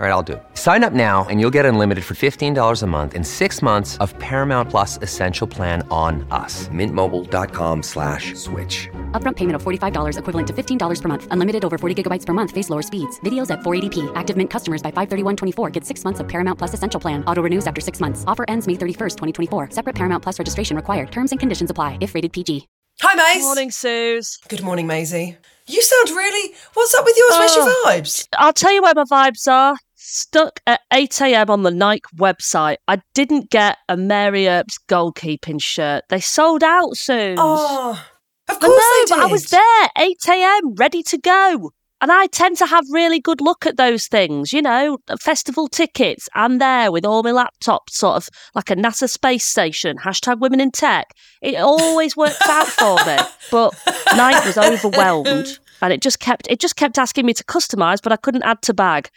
All right, I'll do it. Sign up now and you'll get unlimited for $15 a month in six months of Paramount Plus Essential Plan on us. Mintmobile.com slash switch. Upfront payment of $45 equivalent to $15 per month. Unlimited over 40 gigabytes per month. Face lower speeds. Videos at 480p. Active Mint customers by 531.24 get six months of Paramount Plus Essential Plan. Auto renews after six months. Offer ends May 31st, 2024. Separate Paramount Plus registration required. Terms and conditions apply if rated PG. Hi, Maze. Good morning, Suze. Good morning, Maisie. You sound really. What's up with yours? Where's your Oh. vibes? I'll tell you where my vibes are. Stuck at 8 a.m. on the Nike website. I didn't get a Mary Earps goalkeeping shirt. They sold out soon. Oh, of I course know, they but I was there, 8 a.m., ready to go. And I tend to have really good luck at those things, you know, festival tickets. I'm there with all my laptops, sort of like a NASA space station, hashtag women in tech. It always works out for me. But Nike was overwhelmed and it just kept it just kept asking me to customize, but I couldn't add to bag.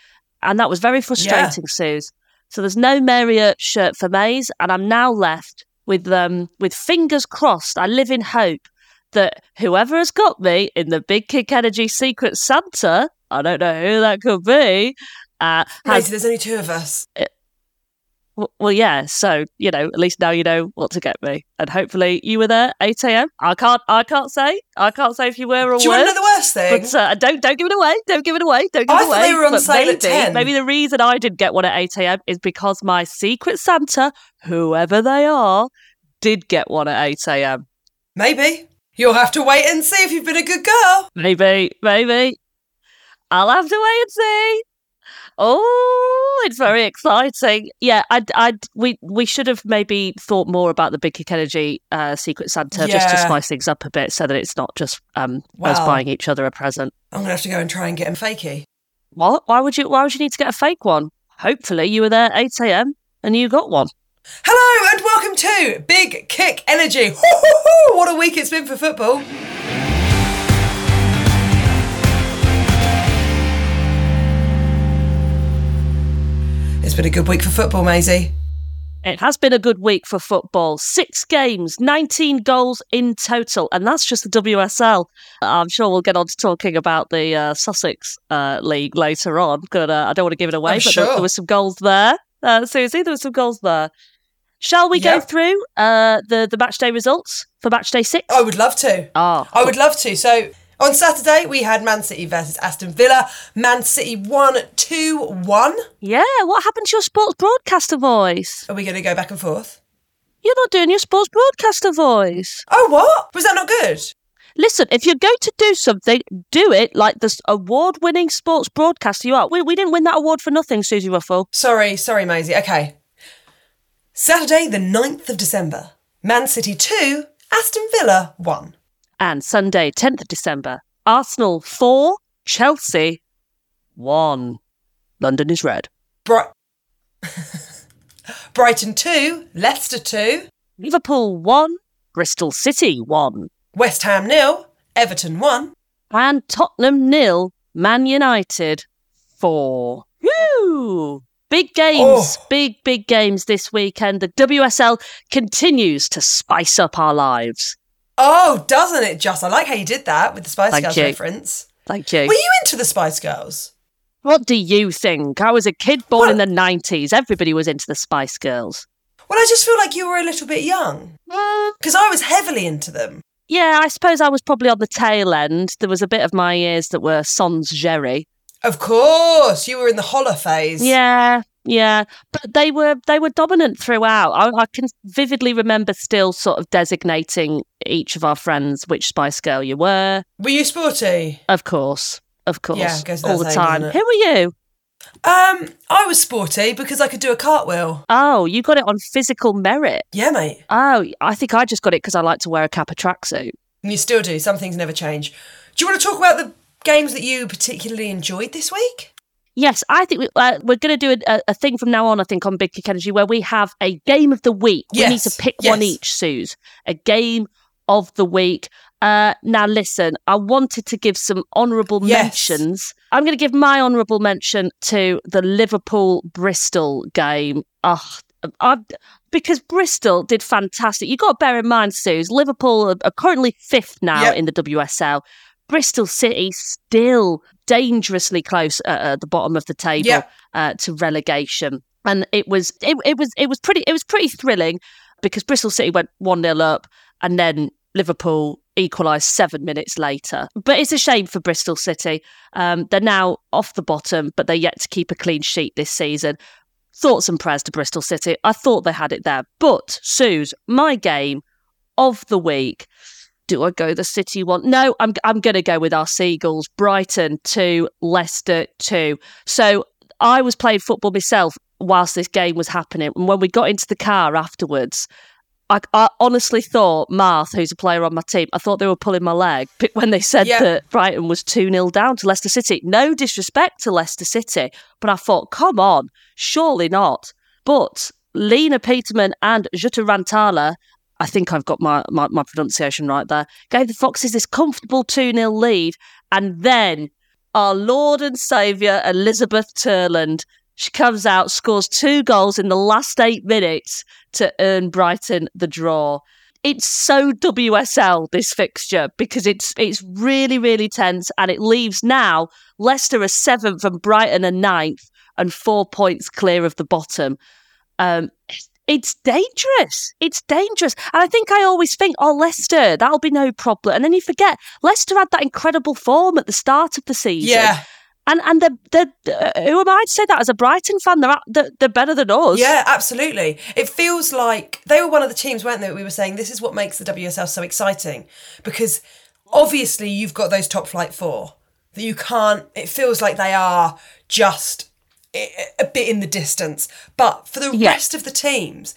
And that was very frustrating, Suze. So there's no Mary shirt for Maze, and I'm now left with um with fingers crossed. I live in hope that whoever has got me in the Big Kick Energy Secret Santa, I don't know who that could be, uh, has there's only two of us. Well, yeah. So you know, at least now you know what to get me, and hopefully you were there eight a.m. I can't, I can't say, I can't say if you were or Do you want to know the worst thing? But uh, don't don't give it away. Don't give it away. Don't give I it thought away. they were on But sale maybe, at 10. Maybe the reason I didn't get one at eight a.m. is because my Secret Santa, whoever they are, did get one at eight a.m. Maybe. You'll have to wait and see if you've been a good girl. Maybe, maybe. I'll have to wait and see. Oh, it's very exciting. Yeah, I, I, we, we should have maybe thought more about the Big Kick Energy uh, Secret Santa just to spice things up a bit, so that it's not just um, us buying each other a present. I'm going to have to go and try and get him fakey. What? Why would you? Why would you need to get a fake one? Hopefully, you were there at eight a.m. and you got one. Hello and welcome to Big Kick Energy. What a week it's been for football. It's been a good week for football, Maisie. It has been a good week for football. Six games, 19 goals in total, and that's just the WSL. I'm sure we'll get on to talking about the uh, Sussex uh, League later on, but uh, I don't want to give it away. I'm but there, sure. there were some goals there. Uh, Suzi, there were some goals there. Shall we go through uh, the, the match day results for match day six? I would love to. Oh, I would love to. So on Saturday we had Man City versus Aston Villa. Man City won 2 1. yeah. What happened to your sports broadcaster voice? Are we going to go back and forth? You're not doing your sports broadcaster voice. Oh, what? Was that not good? Listen, if you're going to do something, do it like this award winning sports broadcaster you are. We, we didn't win that award for nothing, Suzi Ruffell. Sorry, sorry, Maisie. Okay. Saturday, the 9th of December. Man City 2, Aston Villa 1. And Sunday, 10th of December, Arsenal 4, Chelsea 1. London is red. Bri- Brighton 2, Leicester 2, Liverpool 1, Bristol City 1. West Ham nil, Everton 1. And Tottenham nil, Man United 4. Woo! Big games, Oh. big, big games this weekend. The WSL continues to spice up our lives. Oh, doesn't it just? I like how you did that with the Spice Thank Girls you. reference. Thank you. Were you into the Spice Girls? What do you think? I was a kid born in the 90s. Everybody was into the Spice Girls. Well, I just feel like you were a little bit young. Mm. Because I was heavily into them. Yeah, I suppose I was probably on the tail end. There was a bit of my ears that were Sans Geri. Of course, you were in the holler phase. Yeah, yeah, but they were they were dominant throughout. I, I can vividly remember still sort of designating each of our friends which Spice Girl you were. Were you sporty? Of course, of course, Yeah, goes all the time. Who were you? Um, I was sporty because I could do a cartwheel. Oh, you got it on physical merit. Yeah, mate. Oh, I think I just got it because I like to wear a Kappa tracksuit. And you still do. Some things never change. Do you want to talk about the games that you particularly enjoyed this week? Yes, I think we, uh, we're going to do a, a thing from now on, I think, on Big Kick Energy where we have a game of the week. We need to Yes, pick one each, Suze. A game of the week. Uh, now, listen, I wanted to give some honourable Yes. mentions. I'm going to give my honourable mention to the Liverpool Bristol game. Oh, I, because Bristol did fantastic. You've got to bear in mind, Suze, Liverpool are, currently fifth now Yep. in the WSL. Bristol City still dangerously close at, at the bottom of the table Yep. uh, to relegation, and it was it, it was it was pretty it was pretty thrilling because Bristol City went one 0 up, and then Liverpool equalised seven minutes later. But it's a shame for Bristol City. Um, they're now off the bottom, but they're yet to keep a clean sheet this season. Thoughts and prayers to Bristol City. I thought they had it there, but Suze, my game of the week. Do I go the City one? No, I'm I'm going to go with our Seagulls. Brighton two, Leicester two. So I was playing football myself whilst this game was happening, and when we got into the car afterwards, I, I honestly thought Marth, who's a player on my team, I thought they were pulling my leg when they said Yeah. that Brighton was 2 0 down to Leicester City. No disrespect to Leicester City, but I thought, come on, surely not. But Lena Petermann and Jutta Rantala, I think I've got my, my, my pronunciation right there, gave the Foxes this comfortable 2 0 lead. And then our Lord and Saviour, Elisabeth Terland, she comes out, scores two goals in the last eight minutes to earn Brighton the draw. It's so WSL this fixture because it's it's really really tense and it leaves now Leicester are seventh and Brighton are ninth and four points clear of the bottom. Um, it's dangerous. It's dangerous, and I think I always think, oh Leicester, that'll be no problem, and then you forget Leicester had that incredible form at the start of the season. Yeah. And and they're, they're, uh, who am I to say that as a Brighton fan? They're, they're, they're better than us. Yeah, absolutely. It feels like they were one of the teams, weren't they? that We were saying this is what makes the WSL so exciting because obviously you've got those top flight four that you can't. It feels like they are just a bit in the distance, but for the Yeah. rest of the teams,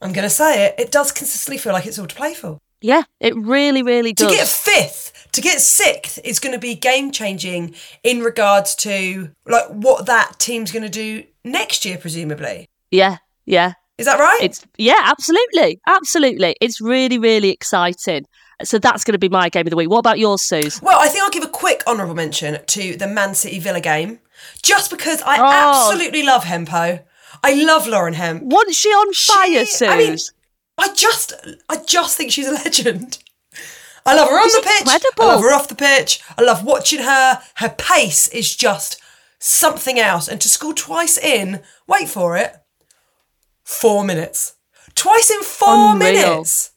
I'm going to say it. It does consistently feel like it's all to play for. Yeah, it really, really does. To get fifth, to get sixth is going to be game changing in regards to like what that team's going to do next year, presumably. yeah, yeah. Is that right? It's yeah, absolutely, absolutely. It's really, really exciting. So that's going to be my game of the week. What about yours, Suze? Well, I think I'll give a quick honourable mention to the Man City Villa game, just because I Oh. absolutely love Hempo. I love Lauren Hemp. Wasn't she on fire, She- I mean, I just, I just think she's a legend. I love her on She's the pitch. incredible. I love her off the pitch. I love watching her. Her pace is just something else. And to score twice in, wait for it, four minutes. Twice in four Unreal. minutes.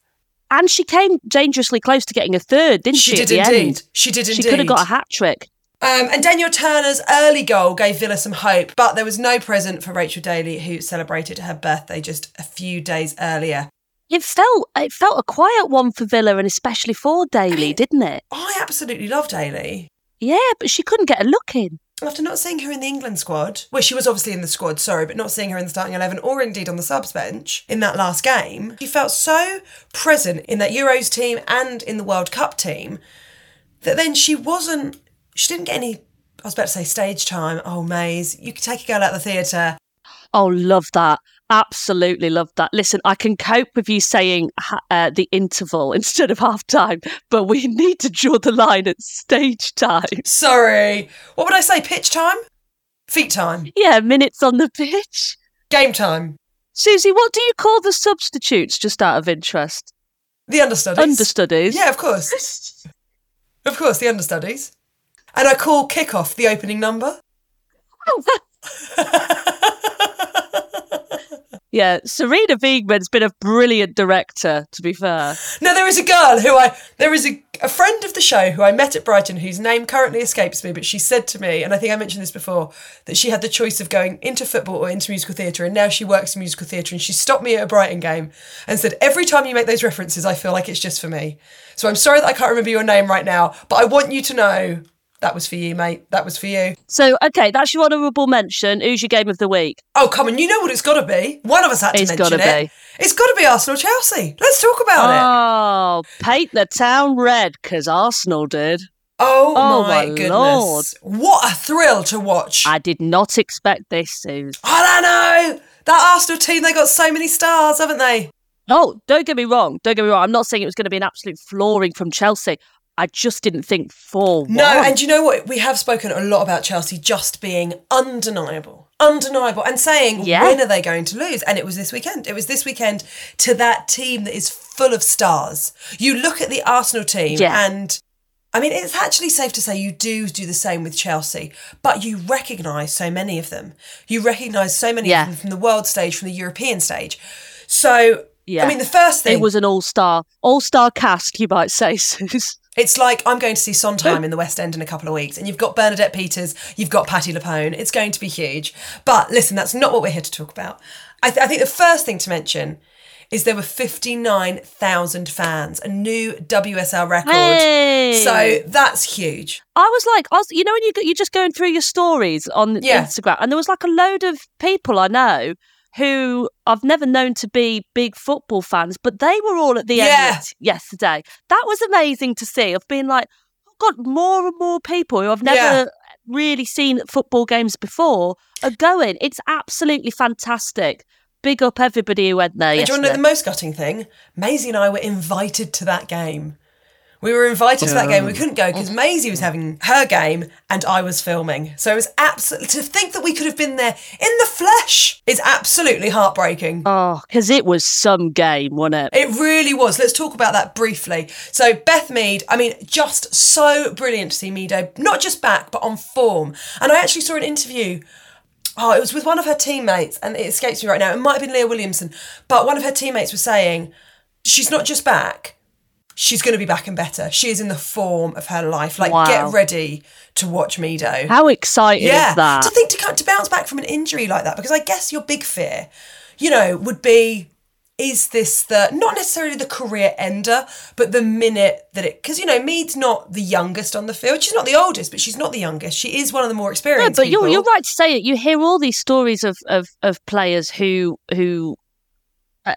and she came dangerously close to getting a third, didn't she? She did indeed. End? She did indeed. She could have got a hat trick. Um, and Danielle Turner's early goal gave Villa some hope, but there was no present for Rachel Daly, who celebrated her birthday just a few days earlier. It felt it felt a quiet one for Villa, and especially for Daly, didn't it? I absolutely love Daly. Yeah, but she couldn't get a look in. After not seeing her in the England squad, well, she was obviously in the squad, sorry, but not seeing her in the starting 11 or indeed on the subs bench in that last game, she felt so present in that Euros team and in the World Cup team that then she wasn't, she didn't get any, I was about to say stage time. Oh, Maze, you could take a girl out of the theatre. Oh, love that. Absolutely love that. Listen, I can cope with you saying uh, the interval instead of half time, but we need to draw the line at stage time. Sorry. What would I say? Pitch time? Feet time? Yeah, minutes on the pitch. Game time? Suzi, what do you call the substitutes just out of interest? The understudies? Understudies. Yeah, of course. of course, the understudies. And I call kickoff the opening number. Yeah, Sarina Wiegman's been a brilliant director, to be fair. Now there is a girl who I there is a, a friend of the show who I met at Brighton whose name currently escapes me, but she said to me, and I think I mentioned this before, that she had the choice of going into football or into musical theatre, and now she works in musical theatre, and she stopped me at a Brighton game and said, Every time you make those references, I feel like it's just for me. So I'm sorry that I can't remember your name right now, but I want you to know That was for you, mate. That was for you. So, okay, that's your honourable mention. Who's your game of the week? Oh, come on. You know what it's got to be. One of us had to It's mention gotta it. be. It's got to be Arsenal Chelsea. Let's talk about it. Oh, paint the town red because Arsenal did. Oh, Oh, my my goodness. Lord. What a thrill to watch. I did not expect this, Suze. I don't know. That Arsenal team, they got so many stars, haven't they? Oh, don't get me wrong. Don't get me wrong. I'm not saying it was going to be an absolute flooring from Chelsea. I just didn't think for No, and you know what? We have spoken a lot about Chelsea just being undeniable. Undeniable and saying Yeah. when are they going to lose? And it was this weekend. It was this weekend to that team that is full of stars. You look at the Arsenal team Yeah. and I mean it's actually safe to say you do do the same with Chelsea, but you recognise so many of them. You recognise so many Yeah. of them from the world stage, from the European stage. So Yeah. I mean the first thing It was an all star, all star cast, you might say, Suze. It's like I'm going to see Sondheim in the West End in a couple of weeks, and you've got Bernadette Peters, you've got Patti LuPone. It's going to be huge. But listen, that's not what we're here to talk about. I, th- I think the first thing to mention is there were 59,000 fans, a new WSL record. Hey! So that's huge. I was like, I was, you know, when you, you're just going through your stories on Yeah. Instagram, and there was like a load of people I know who I've never known to be big football fans, but they were all at the Yeah. Emirates yesterday. That was amazing to see. I've been like, oh I've got more and more people who I've never Yeah. really seen at football games before are going. It's absolutely fantastic. Big up everybody who went there And do you want to know the most gutting thing? Maisie and I were invited to that game. We were invited to that game. We couldn't go because Maisie was having her game and I was filming. So it was absolutely to think that we could have been there in the flesh is absolutely heartbreaking. Oh, because it was some game, wasn't it? It really was. Let's talk about that briefly. So, Beth Mead, I mean, just so brilliant to see Meadow, not just back, but on form. And I actually saw an interview. Oh, it was with one of her teammates, and it escapes me right now. It might have been Leah Williamson, but one of her teammates was saying she's not just back, she's going to be back and better. She is in the form of her life. Like, Wow. get ready to watch Meadow. How exciting yeah, is that? to think to to bounce back from an injury like that, because I guess your big fear, you know, would be is this the not necessarily the career ender, but the minute that it because you know Mead's not the youngest on the field. She's not the oldest, but she's not the youngest. She is one of the more No, experienced. but you're you're right to say it. You hear all these stories of of of players who who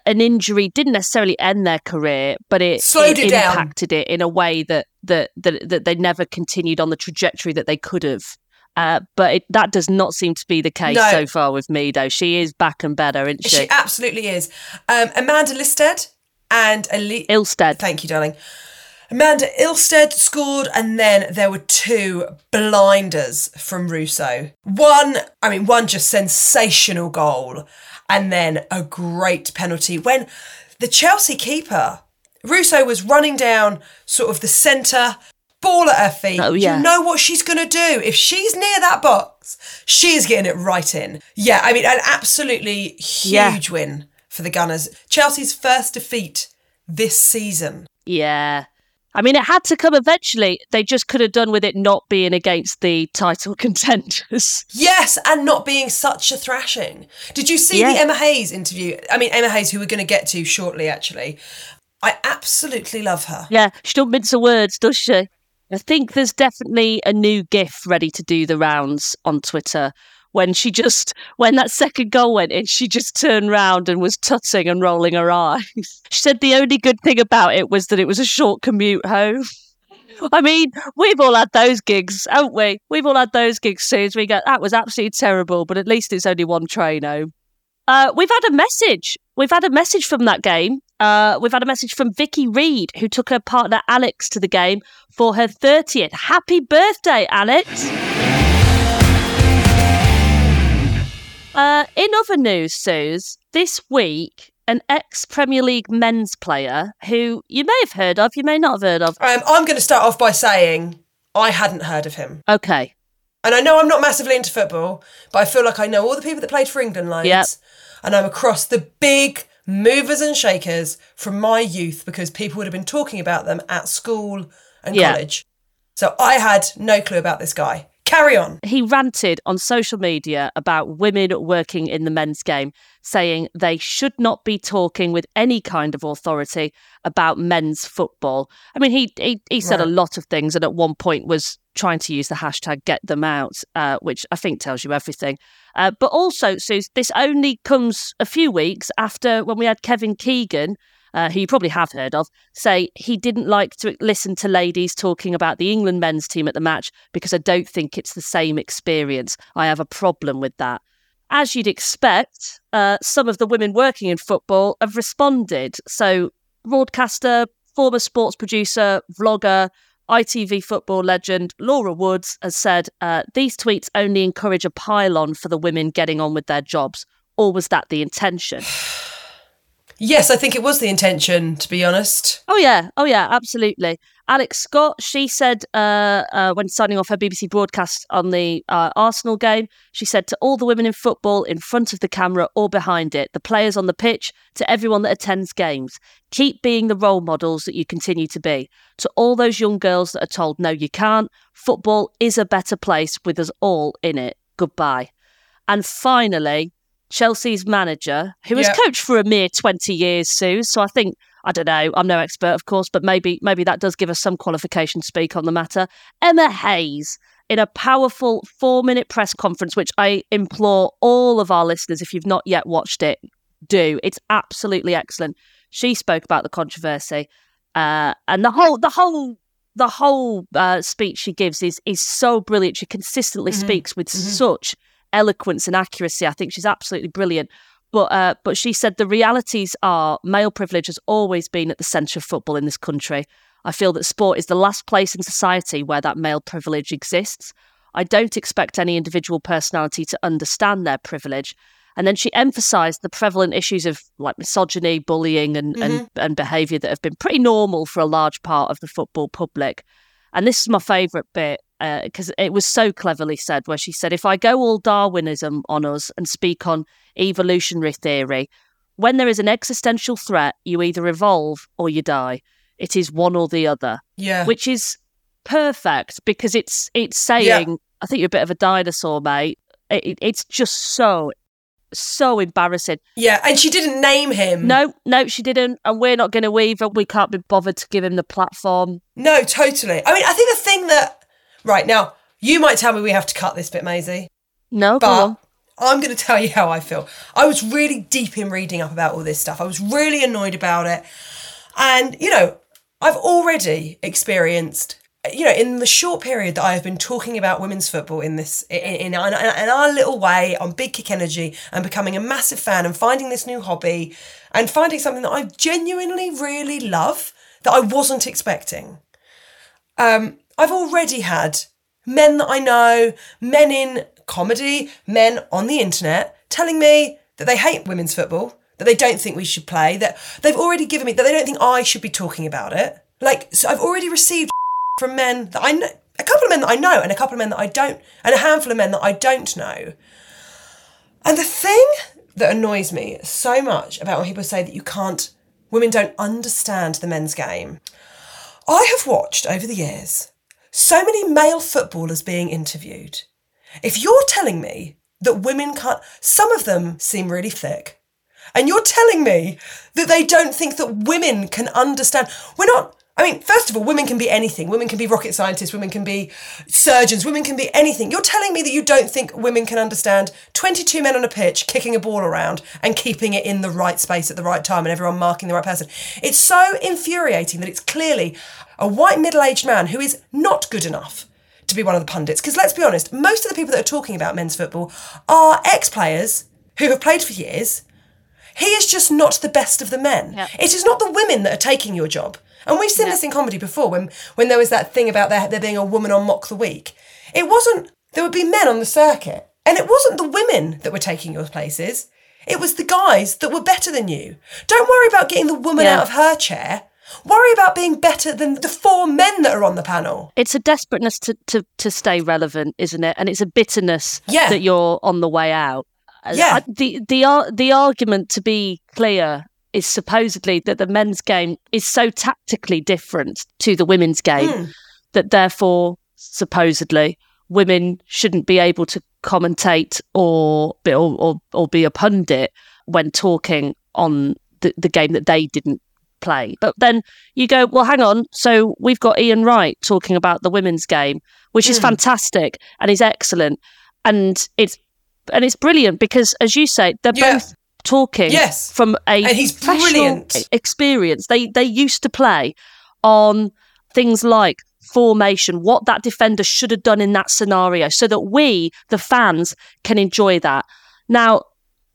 an injury didn't necessarily end their career, but it, Slowed it down. impacted it in a way that that that that they never continued on the trajectory that they could have. Uh, but it, that does not seem to be the case No. so far with me, though. She is back and better, isn't she? She absolutely is. Um, Amanda Listed and Ali- Ilestedt. Thank you, darling. Amanda Ilestedt scored, and then there were two blinders from Russo. One, I mean, one just sensational goal, and then a great penalty when the Chelsea keeper, Russo, was running down sort of the centre, ball at her feet. Oh, yeah. You know what she's going to do. If she's near that box, she's getting it right in. Yeah, I mean, an absolutely huge Yeah. win for the Gunners. Chelsea's first defeat this season. Yeah. I mean, it had to come eventually. They just could have done with it not being against the title contenders. Yes, and not being such a thrashing. Did you see Yeah. the Emma Hayes interview? I mean, Emma Hayes, who we're going to get to shortly, actually. I absolutely love her. Yeah, she don't mince her words, does she? I think there's definitely a new GIF ready to do the rounds on Twitter. When she just, when that second goal went in, she just turned round and was tutting and rolling her eyes. She said the only good thing about it was that it was a short commute home. I mean, we've all had those gigs, haven't we? We've all had those gigs. As we go, that was absolutely terrible, but at least it's only one train home. Uh, we've had a message. We've had a message from that game. Uh, we've had a message from Vicky Reed, who took her partner Alex to the game for her 30th. Happy birthday, Alex! Uh, in other news, Suze, this week, an ex Premier League men's player who you may have heard of, you may not have heard of. Um, I'm going to start off by saying I hadn't heard of him. Okay. And I know I'm not massively into football, but I feel like I know all the people that played for England loads. Yep. And I'm across the big movers and shakers from my youth because people would have been talking about them at school and Yeah. college. So I had no clue about this guy. Carry on. He ranted on social media about women working in the men's game, saying they should not be talking with any kind of authority about men's football. I mean, he he, he said Right. a lot of things, and at one point was trying to use the hashtag get them out, uh, which I think tells you everything. Uh, but also, Suze, this only comes a few weeks after when we had Kevin Keegan. Uh, who you probably have heard of, say he didn't like to listen to ladies talking about the England men's team at the match because I don't think it's the same experience. I have a problem with that. As you'd expect, uh, some of the women working in football have responded. So, broadcaster, former sports producer, vlogger, ITV football legend Laura Woods has said uh, these tweets only encourage a pile-on for the women getting on with their jobs. Or was that the intention? Yes, I think it was the intention, to be honest. Oh yeah, oh yeah, absolutely. Alex Scott, she said uh, uh, when signing off her BBC broadcast on the uh, Arsenal game, she said to all the women in football in front of the camera or behind it, the players on the pitch, to everyone that attends games, keep being the role models that you continue to be. To all those young girls that are told no, you can't, football is a better place with us all in it. Goodbye. And finally, Chelsea's manager, who has coached for a mere 20 years, Sue. So I think, I don't know, I'm no expert, of course, but maybe maybe that does give us some qualification to speak on the matter. Emma Hayes, in a powerful four minute press conference, which I implore all of our listeners, if you've not yet watched it, do. It's absolutely excellent. She spoke about the controversy. Uh, and the whole the whole the whole uh, speech she gives is is so brilliant. She consistently speaks with such eloquence and accuracy. I think she's absolutely brilliant. But uh, but she said the realities are male privilege has always been at the centre of football in this country. I feel that sport is the last place in society where that male privilege exists. I don't expect any individual personality to understand their privilege. And then she emphasised the prevalent issues of like misogyny, bullying, and, and, and behaviour that have been pretty normal for a large part of the football public. And this is my favourite bit Uh, because it was so cleverly said, where she said, If I go all Darwinism on us and speak on evolutionary theory, when there is an existential threat, you either evolve or you die. It is one or the other, Yeah. which is perfect because it's it's saying, I think you're a bit of a dinosaur, mate. It, it- it's just so, so embarrassing. yeah, and she didn't name him. No, no, she didn't. And we're not going to either. We can't be bothered to give him the platform. No, totally. I mean, I think the thing that. Right, now, you might tell me we have to cut this bit, Maisie, No, go but on. I'm going to tell you how I feel. I was really deep in reading up about all this stuff. I was really annoyed about it. And, you know, I've already experienced, you know, in the short period that I have been talking about women's football in this, in, in, in, in our little way on Big Kick Energy and becoming a massive fan and finding this new hobby and finding something that I genuinely really love that I wasn't expecting. Um, I've already had men that I know, men in comedy, men on the internet telling me that they hate women's football, that they don't think we should play, that they've already given me that they don't think I should be talking about it. Like, so I've already received from men that I know, a couple of men that I know, and a couple of men that I don't, and a handful of men that I don't know. And the thing that annoys me so much about when people say that you can't, women don't understand the men's game. I have watched over the years so many male footballers being interviewed. If you're telling me that women can't, some of them seem really thick, and you're telling me that they don't think that women can understand, we're not. I mean, first of all, women can be anything. Women can be rocket scientists, women can be surgeons, women can be anything. You're telling me that you don't think women can understand 22 men on a pitch kicking a ball around and keeping it in the right space at the right time and everyone marking the right person. It's so infuriating that it's clearly a white middle aged man who is not good enough to be one of the pundits. Because let's be honest, most of the people that are talking about men's football are ex players who have played for years. He is just not the best of the men. Yeah. It is not the women that are taking your job. And we've seen this in comedy before when, when there was that thing about there, there being a woman on Mock the Week. It wasn't, there would be men on the circuit. And it wasn't the women that were taking your places. It was the guys that were better than you. Don't worry about getting the woman Yeah. out of her chair. Worry about being better than the four men that are on the panel. It's a desperateness to, to, to stay relevant, isn't it? And it's a bitterness Yeah. that you're on the way out. Yeah. I- the the the argument to be clear is supposedly that the men's game is so tactically different to the women's game Hmm. that therefore supposedly women shouldn't be able to commentate or be, or, or, or be a pundit when talking on the, the game that they didn't play. But then you go, well, hang on. So we've got Ian Wright talking about the women's game, which is fantastic and is excellent, and it's and it's brilliant because, as you say, they're Yeah. both talking Yes. from a And he's brilliant. experience. They they used to play on things like formation, what that defender should have done in that scenario, so that we, the fans, can enjoy that. Now,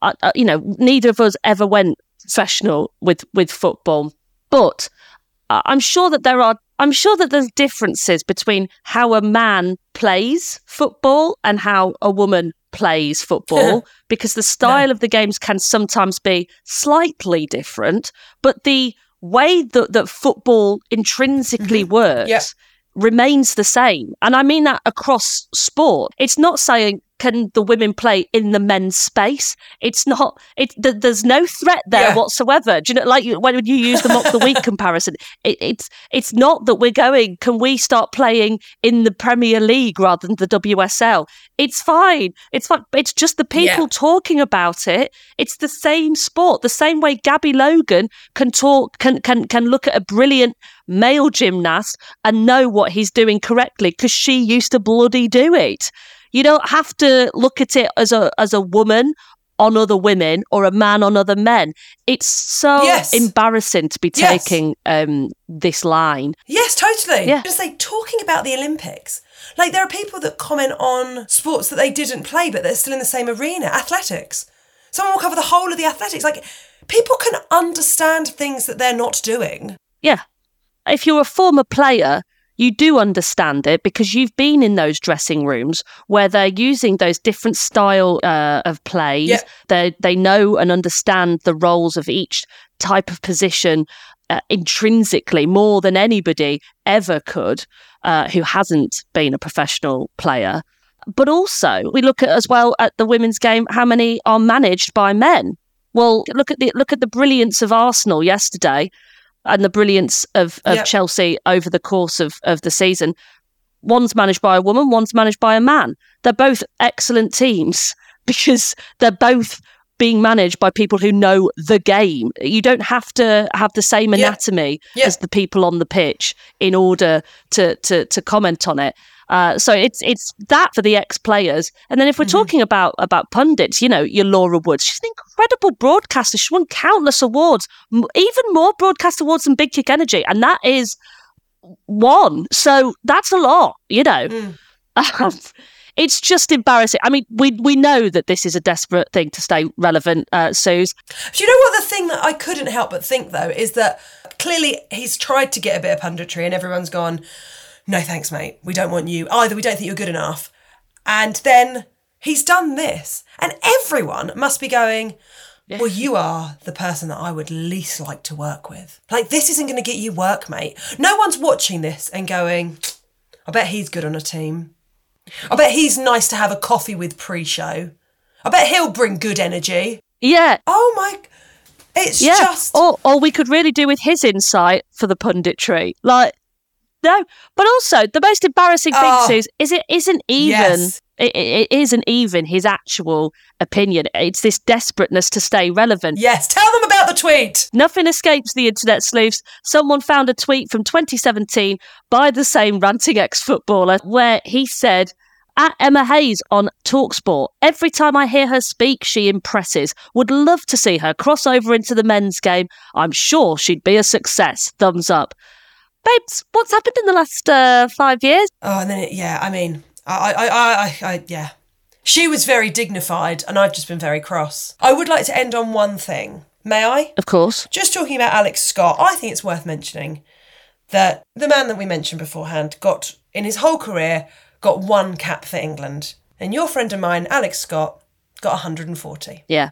uh, uh, you know, neither of us ever went professional with with football, but uh, I'm sure that there are. I'm sure that there's differences between how a man plays football and how a woman plays football because the style of the games can sometimes be slightly different, but the way that, that football intrinsically mm-hmm. works Yeah. remains the same. And I mean that across sport. It's not saying can the women play in the men's space? It's not. It th- there's no threat there Yeah. whatsoever. Do you know? Like when you use the mock the week comparison, it, it's it's not that we're going. Can we start playing in the Premier League rather than the WSL? It's fine. It's fine. It's just the people Yeah. talking about it. It's the same sport. The same way Gabby Logan can talk can can can look at a brilliant male gymnast and know what he's doing correctly because she used to bloody do it. You don't have to look at it as a as a woman on other women or a man on other men. It's so Yes. embarrassing to be Yes. taking um, this line. Yes, totally. Yeah. Just like talking about the Olympics. Like there are people that comment on sports that they didn't play but they're still in the same arena. Athletics. Someone will cover the whole of the athletics. Like people can understand things that they're not doing. Yeah. If you're a former player, you do understand it because you've been in those dressing rooms where they're using those different style uh, of plays. Yeah. They they know and understand the roles of each type of position uh, intrinsically more than anybody ever could uh, who hasn't been a professional player. But also, we look at as well at the women's game how many are managed by men. Well, look at the look at the brilliance of Arsenal yesterday and the brilliance of, of Yep. Chelsea over the course of, of the season. One's managed by a woman, one's managed by a man. They're both excellent teams because they're both being managed by people who know the game. You don't have to have the same Yeah. anatomy Yeah. as the people on the pitch in order to to, to comment on it. Uh, so it's it's that for the ex players, and then if we're talking about about pundits, you know, your Laura Woods, she's an incredible broadcaster. She won countless awards, m- even more broadcast awards than Big Kick Energy, and that is one. So that's a lot, you know. Um, it's just embarrassing. I mean, we we know that this is a desperate thing to stay relevant, uh, Suze. Do you know what the thing that I couldn't help but think though is that clearly he's tried to get a bit of punditry and everyone's gone, no thanks, mate. We don't want you. Either we don't think you're good enough. And then he's done this. And everyone must be going, well, you are the person that I would least like to work with. Like, this isn't going to get you work, mate. No one's watching this and going, I bet he's good on a team. I bet he's nice to have a coffee with pre show. I bet he'll bring good energy. Yeah, Oh my! It's yeah. just Or or we could really do with his insight for the punditry. Like no, but also the most embarrassing thing Oh. is is it isn't even Yes. it, it it isn't even his actual opinion. It's this desperateness to stay relevant. yes. Tell them about the tweet. Nothing escapes the internet sleuths. Someone found a tweet from 2017 by the same ranting ex footballer where he said, at Emma Hayes on Talksport, every time I hear her speak, she impresses. Would love to see her cross over into the men's game. I'm sure she'd be a success. Thumbs up. Babes, what's happened in the last uh, five years? Oh, and then it, yeah. I mean, I, I, I, I, I, yeah. She was very dignified, and I've just been very cross. I would like to end on one thing. May I? Of course. Just talking about Alex Scott, I think it's worth mentioning that the man that we mentioned beforehand got in his whole career got one cap for England, and your friend of mine, Alex Scott, got 140. Yeah.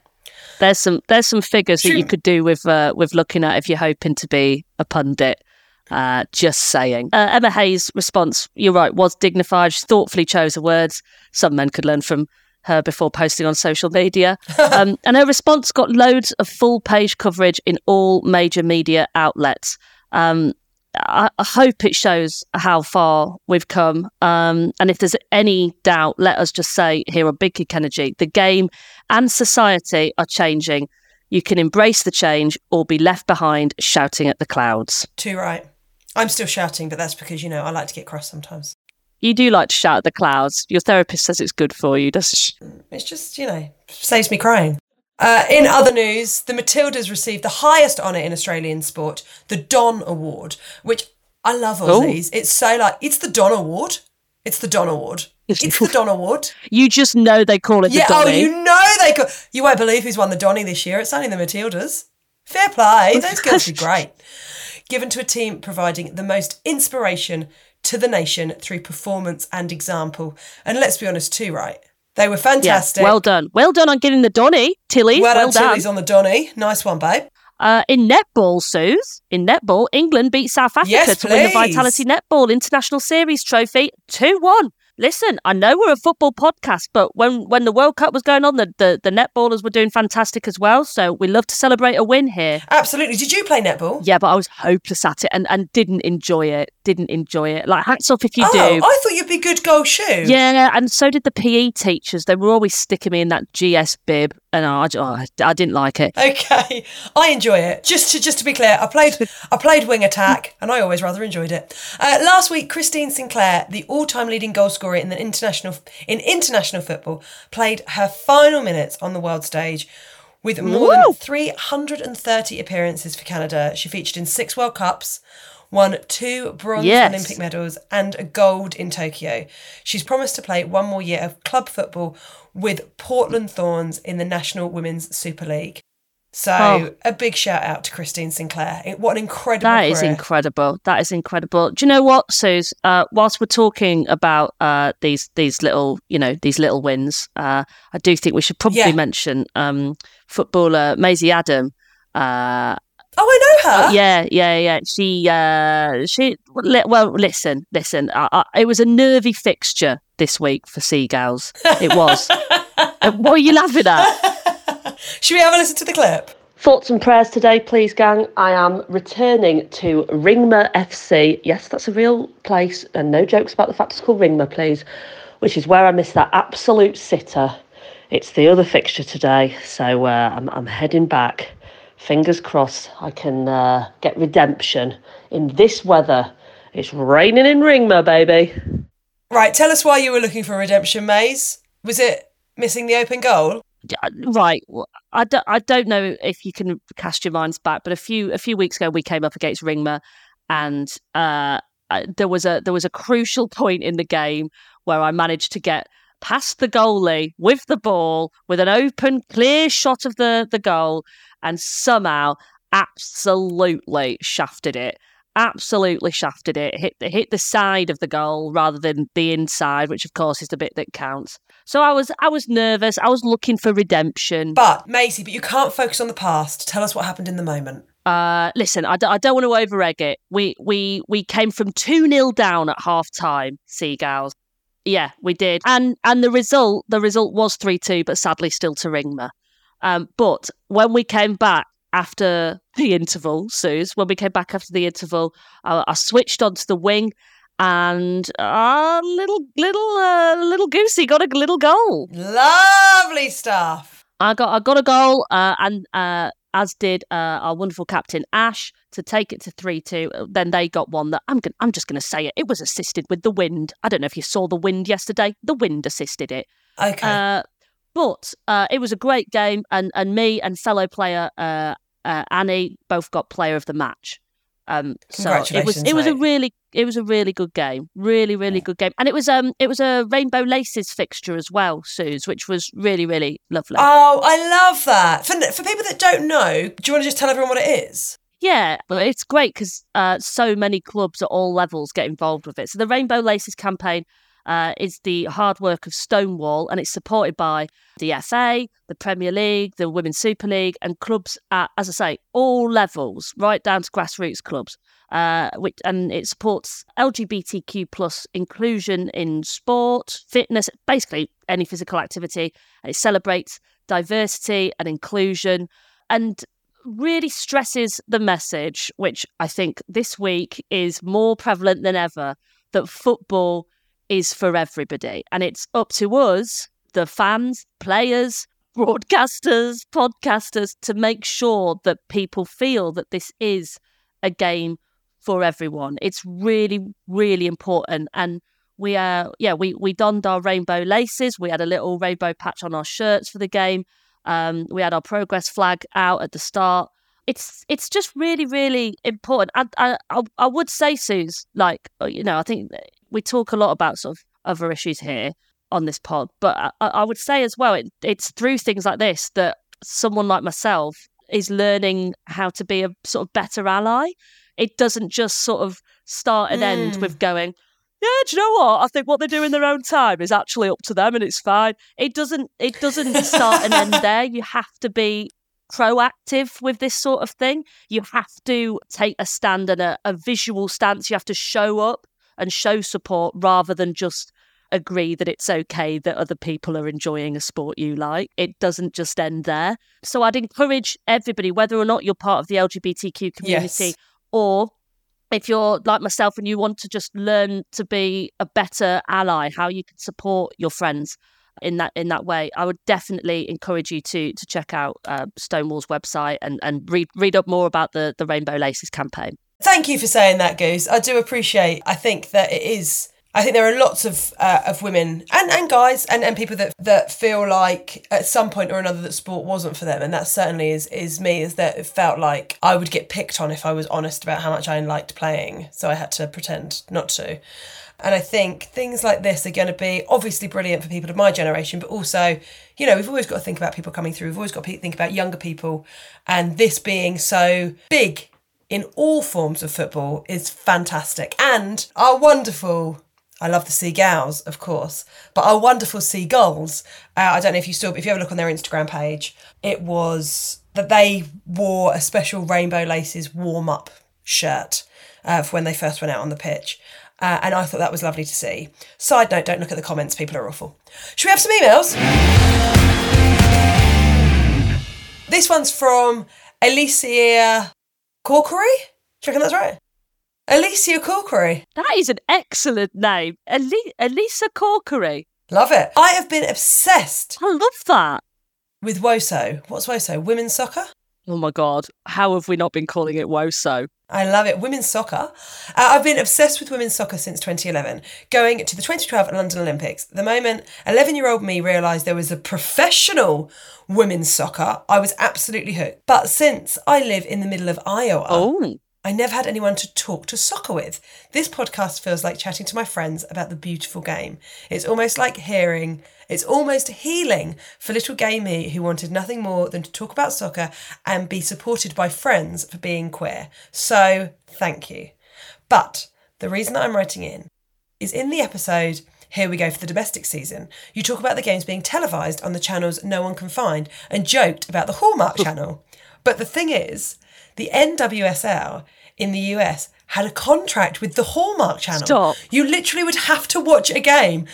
There's some there's some figures that you could do with uh, with looking at if you're hoping to be a pundit. Uh, just saying. Uh, Emma Hayes' response, you're right, was dignified. She thoughtfully chose her words. Some men could learn from her before posting on social media. um, and her response got loads of full page coverage in all major media outlets. Um, I, I hope it shows how far we've come. Um, and if there's any doubt, let us just say here on Big Kick Energy, the game and society are changing. You can embrace the change or be left behind shouting at the clouds. Too right. I'm still shouting, but that's because, you know, I like to get cross sometimes. You do like to shout at the clouds. Your therapist says it's good for you, doesn't she? It's just, you know, saves me crying. Uh, in other news, the Matildas received the highest honour in Australian sport, the Don Award, which I love Aussies. It's so like, it's the Don Award. It's the Don Award. It's the Don Award. You just know they call it Yeah, the oh, you know they could. You won't believe who's won the Donny this year. It's only the Matildas. Fair play. Those girls are great. Given to a team providing the most inspiration to the nation through performance and example. And let's be honest, too, right? They were yeah, fantastic. well done. Well done on getting the Donny, Tilly. Well, Well, done, done. Tilly's on the Donny. Nice one, babe. Uh, in netball, Suze, in netball, England beat South Africa Yes, to win the. Vitality Netball International Series trophy 2 1. Listen, I know we're a football podcast, but when, when the World Cup was going on, the, the, the netballers were doing fantastic as well. So we love to celebrate a win here. Absolutely. Did you play netball? Yeah, but I was hopeless at it and, and didn't enjoy it. Didn't enjoy it. Like, hats off if you oh, do. I thought you'd be good goal shoe. Yeah, and so did the PE teachers. They were always sticking me in that GS bib, and I, oh, I didn't like it. Okay, I enjoy it. Just to just to be clear, I played I played wing attack, and I always rather enjoyed it. Uh, last week, Christine Sinclair, the all-time leading goal scorer in the international in international football, played her final minutes on the world stage. With more than 330 appearances for Canada, she featured in six World Cups, won two bronze Yes. Olympic medals, and a gold in Tokyo. She's promised to play one more year of club football with Portland Thorns in the National Women's Super League. So Oh. a big shout out to Christine Sinclair. What an incredible That is career. incredible. That is incredible. Do you know what, Suze? Uh, whilst we're talking about uh, these these little, you know, these little wins, uh, I do think we should probably Yeah. mention um, footballer Maisie Adam. Uh, Oh, I know her. yeah, yeah, yeah. She, uh, she. li- Well, listen, listen. I, I, it was a nervy fixture this week for Seagulls. It was. Uh, what are you laughing at? Should we have a listen to the clip? Thoughts and prayers today, please, gang. I am returning to Ringmer FC. Yes, that's a real place, and no jokes about the fact it's called Ringmer, please, which is where I missed that absolute sitter. It's the other fixture today, so uh, I'm, I'm heading back. Fingers crossed I can uh, get redemption in this weather. It's raining in Ringmer, baby. Right, tell us why you were looking for redemption, Maze. Was it missing the open goal? Uh, right I don't, I don't know if you can cast your minds back but a few a few weeks ago we came up against Ringmer and uh, uh, there was a there was a crucial point in the game where I managed to get past the goalie with the ball with an open clear shot of the the goal and somehow absolutely shafted it absolutely shafted it hit the hit the side of the goal rather than the inside which of course is the bit that counts so I was I was nervous. I was looking for redemption. But, Maisie, but you can't focus on the past. Tell us what happened in the moment. Uh, listen, I, d- I don't want to over egg it. We we we came from two 0 down at half time. Seagulls. Yeah, we did, and and the result the result was three two, but sadly still to Ringmer. Um, but when we came back after the interval, Suze, when we came back after the interval, I, I switched onto the wing. And uh, little little uh, little goosey got a little goal. Lovely stuff. I got I got a goal, uh, and uh, as did uh, our wonderful captain Ash to take it to three two. Then they got one that I'm going I'm just going to say it. It was assisted with the wind. I don't know if you saw the wind yesterday. The wind assisted it. Okay. But uh, it was a great game, and and me and fellow player uh, uh, Annie both got player of the match. Um, so it was it was a really it was a really good game, really really good game, and it was um it was a Rainbow Laces fixture as well, Suze, which was really really lovely. oh, I love that. For, for people that don't know, do you want to just tell everyone what it is? Yeah, but it's great because uh, so many clubs at all levels get involved with it. So the Rainbow Laces campaign uh, is the hard work of Stonewall, and it's supported by the FA, the Premier League, the Women's Super League, and clubs at, as I say, all levels, right down to grassroots clubs. Uh, which, and it supports LGBTQ plus inclusion in sport, fitness, basically any physical activity. And it celebrates diversity and inclusion. And really stresses the message, which I think this week is more prevalent than ever, that football is for everybody. And it's up to us, the fans, players, broadcasters, podcasters, to make sure that people feel that this is a game for everyone. It's really, really important. And we are, yeah, we, we donned our rainbow laces. We had a little rainbow patch on our shirts for the game. Um, we had our progress flag out at the start. It's it's just really really important. I I I would say, Suze, like uh, you know, I think we talk a lot about sort of other issues here on this pod, but I, I would say as well, it, it's through things like this that someone like myself is learning how to be a sort of better ally. It doesn't just sort of start and mm. end with going, yeah, do you know what? I think what they do in their own time is actually up to them and it's fine. It doesn't it doesn't start and end there. You have to be proactive with this sort of thing. You have to take a stand and a, a visual stance. You have to show up and show support rather than just agree that it's okay that other people are enjoying a sport you like. It doesn't just end there. So I'd encourage everybody, whether or not you're part of the LGBTQ community yes. or if you're like myself and you want to just learn to be a better ally, how you can support your friends in that in that way, I would definitely encourage you to to check out uh, Stonewall's website and and read read up more about the the Rainbow Laces campaign. Thank you for saying that, Goose. I do appreciate. I think that it is I think there are lots of uh, of women and, and guys and, and people that that feel like at some point or another that sport wasn't for them, and that certainly is is me. Is that it felt like I would get picked on if I was honest about how much I liked playing, so I had to pretend not to. And I think things like this are going to be obviously brilliant for people of my generation, but also, you know, we've always got to think about people coming through. We've always got to think about younger people, and this being so big in all forms of football is fantastic. And our wonderful I love the seagulls, of course, but our wonderful seagulls. Uh, I don't know if you saw, if you ever look on their Instagram page, it was that they wore a special rainbow laces warm up shirt uh, for when they first went out on the pitch. Uh, and I thought that was lovely to see. Side note, don't look at the comments, people are awful. Should we have some emails? This one's from Alicia Corkery. Do you reckon that's right? Alicia Corkery. That is an excellent name. Ali- Elisa Corkery. Love it. I have been obsessed. I love that. With WOSO. What's WOSO? Women's soccer? Oh my God. How have we not been calling it WOSO? I love it. Women's soccer. Uh, I've been obsessed with women's soccer since 2011, going to the 2012 London Olympics. The moment 11 year old me realised there was a professional women's soccer, I was absolutely hooked. But since I live in the middle of Iowa, oh. I never had anyone to talk to soccer with. This podcast feels like chatting to my friends about the beautiful game. It's almost like hearing, it's almost healing for little gay me who wanted nothing more than to talk about soccer and be supported by friends for being queer. So, thank you. But the reason that I'm writing in is in the episode here we go for the domestic season. You talk about the games being televised on the channels no one can find and joked about the Hallmark channel. But the thing is, the NWSL in the US had a contract with the Hallmark Channel. Stop. You literally would have to watch a game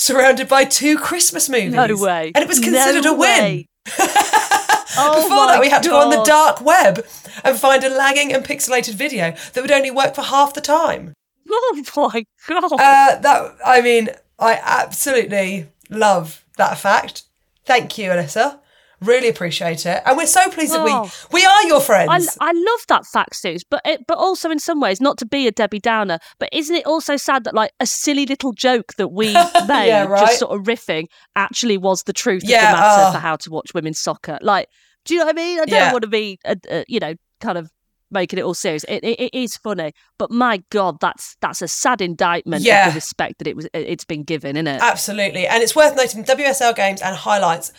surrounded by two Christmas movies. No way. And it was considered no a win. oh Before that, we had God. to go on the dark web and find a lagging and pixelated video that would only work for half the time. Oh my God. Uh, that I mean, I absolutely love that fact. Thank you, Alyssa. Really appreciate it, and we're so pleased that Oh. we we are your friends. I, I love that fact, Suze, but it, but also in some ways, not to be a Debbie Downer, but isn't it also sad that like a silly little joke that we made, Yeah, right. just sort of riffing, actually was the truth Yeah, of the matter uh. for how to watch women's soccer? Like, do you know what I mean? I don't Yeah. want to be, uh, uh, you know, kind of making it all serious. It, it, it is funny, but my God, that's that's a sad indictment Yeah. of the respect that it was it's been given, isn't it? Absolutely. And it's worth noting WSL games and highlights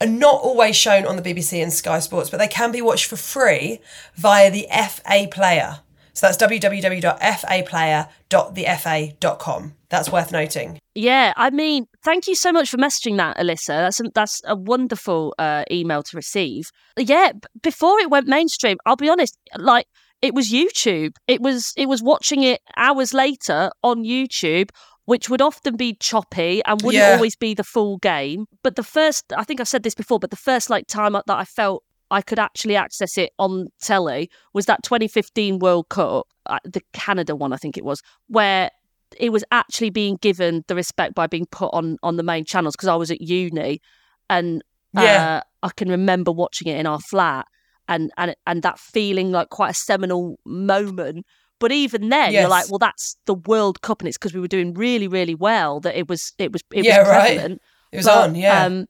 are not always shown on the BBC and Sky Sports, but they can be watched for free via the FA Player. So that's www.faplayer.thefa.com. That's worth noting. Yeah, I mean, thank you so much for messaging that, Alyssa. That's a, that's a wonderful uh, email to receive. Yeah, before it went mainstream, I'll be honest, like it was YouTube. It was it was watching it hours later on YouTube, which would often be choppy and wouldn't Yeah. always be the full game. But the first, I think I've said this before, but the first like time that I felt I could actually access it on telly was that 2015 World Cup, uh, the Canada one, I think it was, where it was actually being given the respect by being put on on the main channels because I was at uni and Yeah. uh, I can remember watching it in our flat and and and that feeling like quite a seminal moment. But even then, you're like, well, that's the World Cup, and it's because we were doing really, really well that it was it was it Yeah, was right. It was But, on, yeah. Um,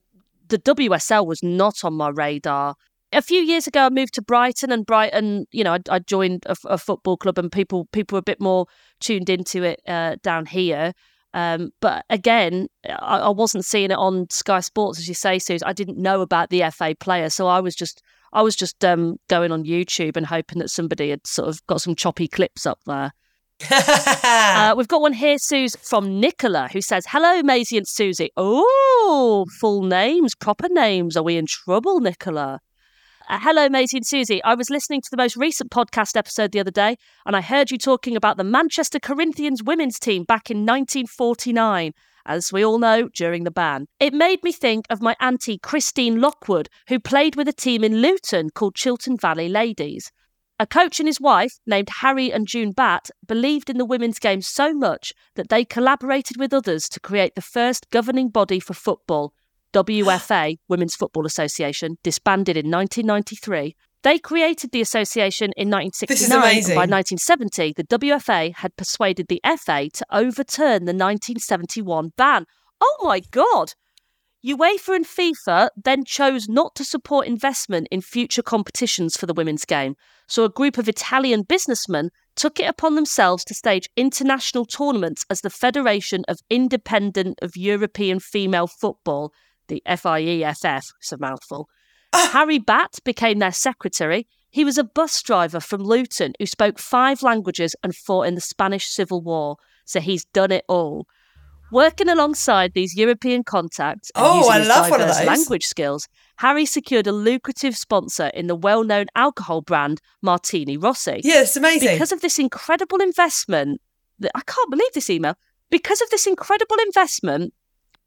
the WSL was not on my radar. A few years ago, I moved to Brighton, and Brighton, you know, I, I joined a, a football club, and people people were a bit more tuned into it uh, down here. Um, but again, I, I wasn't seeing it on Sky Sports, as you say, Suze. I didn't know about the FA player, so I was just I was just um, going on YouTube and hoping that somebody had sort of got some choppy clips up there. Uh, we've got one here, Suze, from Nicola, who says, Hello, Maisie and Suzi. Oh, full names, proper names. Are we in trouble, Nicola? Uh, hello, Maisie and Suzi. I was listening to the most recent podcast episode the other day, and I heard you talking about the Manchester Corinthians women's team back in 1949. As we all know, during the ban. It made me think of my auntie Christine Lockwood, who played with a team in Luton called Chiltern Valley Ladies. A coach and his wife, named Harry and June Batt, believed in the women's game so much that they collaborated with others to create the first governing body for football, WFA, Women's Football Association, disbanded in 1993. They created the association in 1969, and by 1970, the WFA had persuaded the FA to overturn the 1971 ban. Oh my God! UEFA and FIFA then chose not to support investment in future competitions for the women's game, so a group of Italian businessmen took it upon themselves to stage international tournaments as the Federation of Independent of European Female Football, the FIEFF, it's a mouthful. Harry Batt became their secretary. He was a bus driver from Luton who spoke five languages and fought in the Spanish Civil War, so he's done it all. Working alongside these European contacts and Oh, using I his love one of diverse those. language skills, Harry secured a lucrative sponsor in the well-known alcohol brand Martini Rossi. yeah, it's amazing. Because of this incredible investment, I can't believe this email. Because of this incredible investment,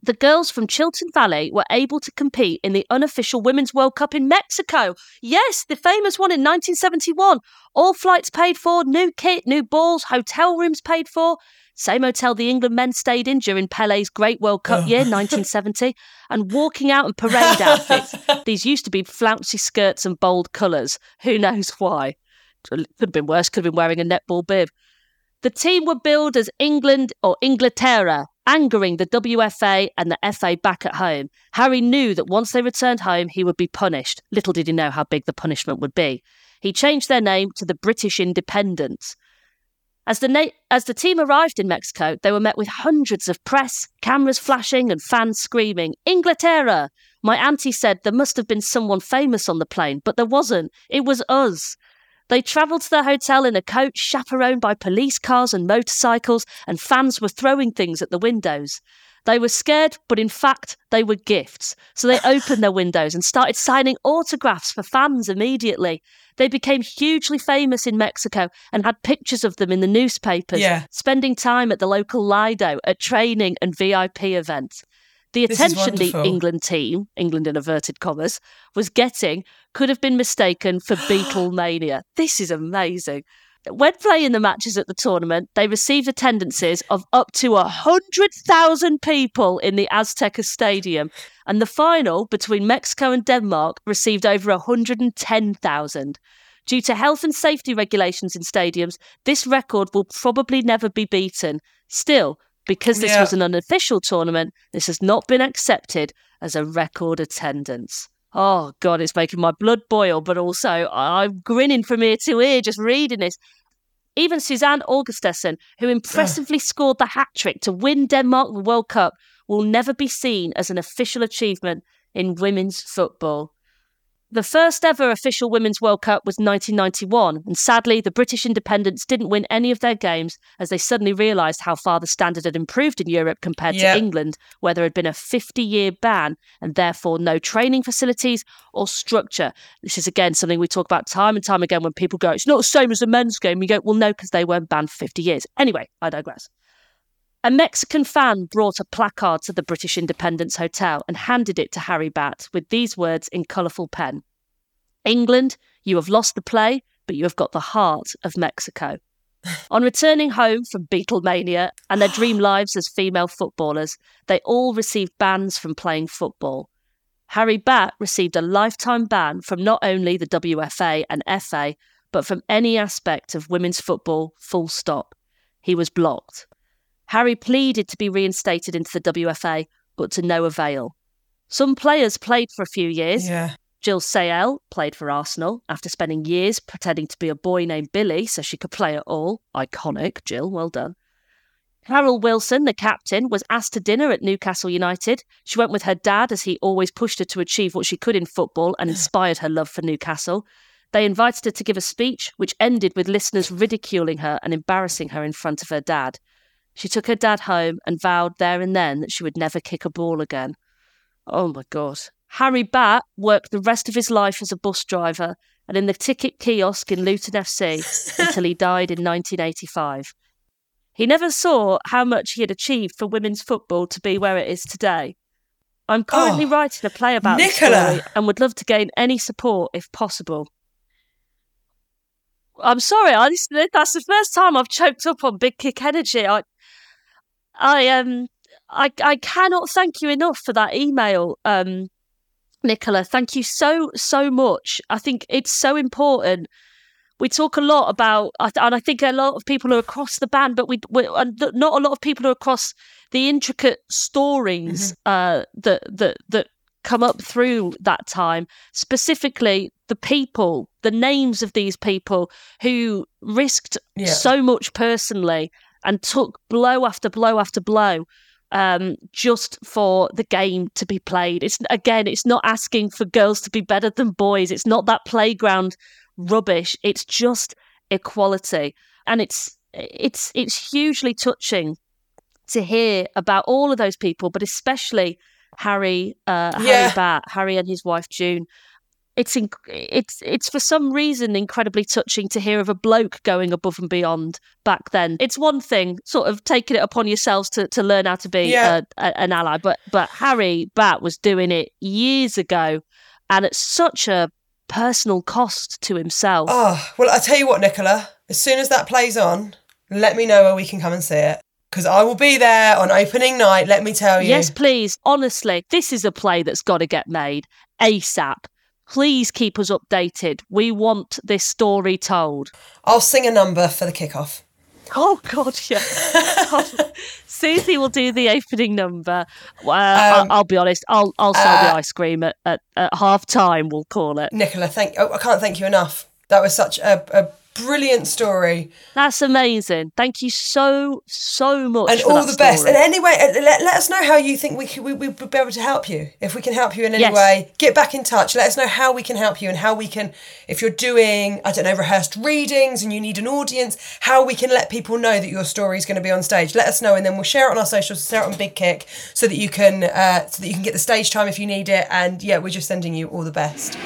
the girls from Chiltern Valley were able to compete in the unofficial Women's World Cup in Mexico. Yes, the famous one in 1971. All flights paid for, new kit, new balls, hotel rooms paid for. Same hotel the England men stayed in during Pele's Great World Cup oh. year, 1970. And walking out in parade outfits. These used to be flouncy skirts and bold colours. Who knows why? Could have been worse, could have been wearing a netball bib. The team were billed as England or Inglaterra, angering the WFA and the FA back at home. Harry knew that once they returned home, he would be punished. Little did he know how big the punishment would be. He changed their name to the British Independents. As the, na- as the team arrived in Mexico, they were met with hundreds of press, cameras flashing, and fans screaming, Inglaterra! My auntie said there must have been someone famous on the plane, but there wasn't. It was us. They travelled to their hotel in a coach chaperoned by police cars and motorcycles, and fans were throwing things at the windows. They were scared, but in fact, they were gifts. So they opened their windows and started signing autographs for fans immediately. They became hugely famous in Mexico and had pictures of them in the newspapers, Yeah. spending time at the local Lido, at training and VIP events. The attention the. England team, England in inverted commas, was getting could have been mistaken for Beatlemania. This is amazing. When playing the matches at the tournament, they received attendances of up to 100,000 people in the Azteca Stadium, and the final between Mexico and Denmark received over 110,000. Due to health and safety regulations in stadiums, this record will probably never be beaten. Still, because this Yeah. was an unofficial tournament, this has not been accepted as a record attendance. Oh, God, it's making my blood boil, but also I'm grinning from ear to ear just reading this. Even Susanne Augustesen, who impressively scored the hat trick to win Denmark the World Cup, will never be seen as an official achievement in women's football. The first ever official Women's World Cup was 1991, and sadly, the British independents didn't win any of their games as they suddenly realised how far the standard had improved in Europe compared Yeah. to England, where there had been a 50 year ban and therefore no training facilities or structure. This is again something we talk about time and time again when people go, it's not the same as the men's game. You go, well, no, because they weren't banned for 50 years. Anyway, I digress. A Mexican fan brought a placard to the British Independents Hotel and handed it to Harry Batt with these words in colourful pen England, you have lost the play, but you have got the heart of Mexico. On returning home from Beatlemania and their dream lives as female footballers, they all received bans from playing football. Harry Batt received a lifetime ban from not only the WFA and FA, but from any aspect of women's football, full stop. He was blocked. Harry pleaded to be reinstated into the WFA, but to no avail. Some players played for a few years. Yeah. Jill Sayel played for Arsenal after spending years pretending to be a boy named Billy so she could play at all. Iconic, Jill, well done. Carol Wilson, the captain, was asked to dinner at Newcastle United. She went with her dad as he always pushed her to achieve what she could in football and inspired her love for Newcastle. They invited her to give a speech, which ended with listeners ridiculing her and embarrassing her in front of her dad. She took her dad home and vowed there and then that she would never kick a ball again. Oh my God. Harry Batt worked the rest of his life as a bus driver and in the ticket kiosk in Luton FC until he died in 1985. He never saw how much he had achieved for women's football to be where it is today. I'm currently Oh, writing a play about this Nicola. story and would love to gain any support if possible. I'm sorry, I, that's the first time I've choked up on Big Kick Energy. I, I um, I, I cannot thank you enough for that email, um, Nicola. Thank you so so much. I think it's so important. We talk a lot about, and I think a lot of people are across the band, but we, we and not a lot of people are across the intricate stories uh, that that that come up through that time. Specifically, the people, the names of these people who risked Yeah. so much personally and took blow after blow after blow um, just for the game to be played. It's again, it's not asking for girls to be better than boys. It's not that playground rubbish. It's just equality, and it's it's it's hugely touching to hear about all of those people, but especially Harry, uh, Yeah. Harry Batt, Harry and his wife June. It's inc- it's it's for some reason incredibly touching to hear of a bloke going above and beyond back then. It's one thing, sort of taking it upon yourselves to, to learn how to be Yeah. a, a, an ally, but but Harry Batt was doing it years ago, and at such a personal cost to himself. Oh, well, I tell you what, Nicola, as soon as that plays on, let me know where we can come and see it. Because I will be there on opening night, let me tell you. Yes, please. Honestly, this is a play that's got to get made ASAP. Please keep us updated. We want this story told. I'll sing a number for the kickoff. Oh, God, yeah. God. Suzi will do the opening number. Uh, Um, I'll, I'll be honest, I'll, I'll sell the uh, ice cream at, at, at half time, we'll call it. Nicola, thank oh, I can't thank you enough. That was such a, a brilliant story. That's amazing. Thank you so, so much. and all the best. And anyway, uh, let, let us know how you think we could we, we would be able to help you. If we can help you in any Yes. way, get back in touch. Let us know how we can help you and how we can, if you're doing, I don't know, rehearsed readings and you need an audience, how we can let people know that your story is going to be on stage. Let us know, and then we'll share it on our socials, share it on Big Kick, so that you can uh, so that you can get the stage time if you need it. And yeah, we're just sending you all the best.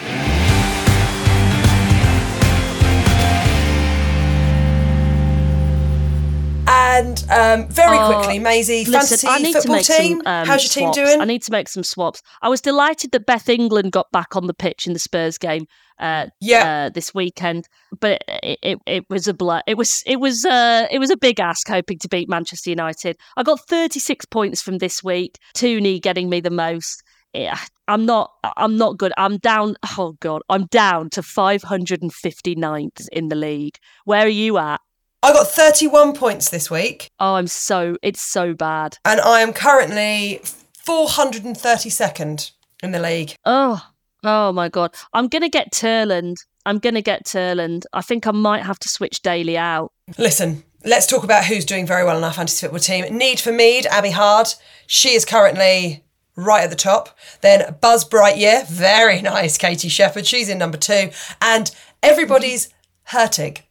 And um, very Oh, quickly, Maisie, Listen, fantasy I need to football team. some. Um, How's your team doing? I need to make some swaps. I was delighted that Beth England got back on the pitch in the Spurs game. Uh, Yeah. uh, this weekend, but it, it, it was a blur. It was it was uh, it was a big ask hoping to beat Manchester United. I got 36 points from this week. Tooney getting me the most. Yeah, I'm not. I'm not good. I'm down. Oh god, I'm down to 559th in the league. Where are you at? I got 31 points this week, Oh, I'm so. It's so bad. and I am currently 432nd in the league. Oh, oh my god! I'm gonna get Terland. I'm gonna get Terland. I think I might have to switch Daly out. Listen, let's talk about who's doing very well in our fantasy football team. Need for Mead, Abby Hard. She is currently right at the top. Then Buzz Brightyear, very nice. Katie Shepherd, she's in number two. And everybody's Hurtig.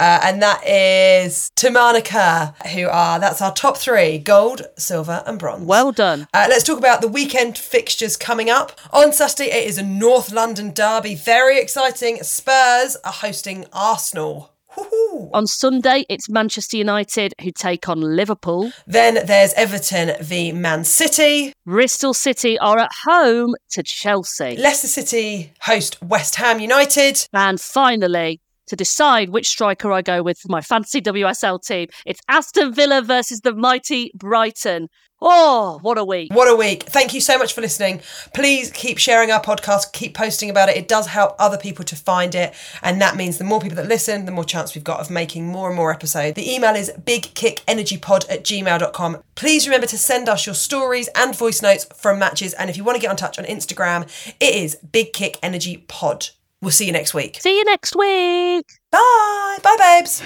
Uh, and that is Tamana Kerr, who are, that's our top three gold, silver, and bronze. Well done. Uh, let's talk about the weekend fixtures coming up. On Saturday, it is a North London derby. Very exciting. Spurs are hosting Arsenal. Woohoo. On Sunday, it's Manchester United who take on Liverpool. Then there's Everton v Man City. Bristol City are at home to Chelsea. Leicester City host West Ham United. And finally, to decide which striker I go with for my fantasy WSL team, it's Aston Villa versus the mighty Brighton. Oh, what a week. What a week. Thank you so much for listening. Please keep sharing our podcast, keep posting about it. It does help other people to find it. And that means the more people that listen, the more chance we've got of making more and more episodes. The email is bigkickenergypod at gmail.com. Please remember to send us your stories and voice notes from matches. And if you want to get in touch on Instagram, it is Big Kick Energy Pod. We'll see you next week. See you next week. Bye. Bye, babes.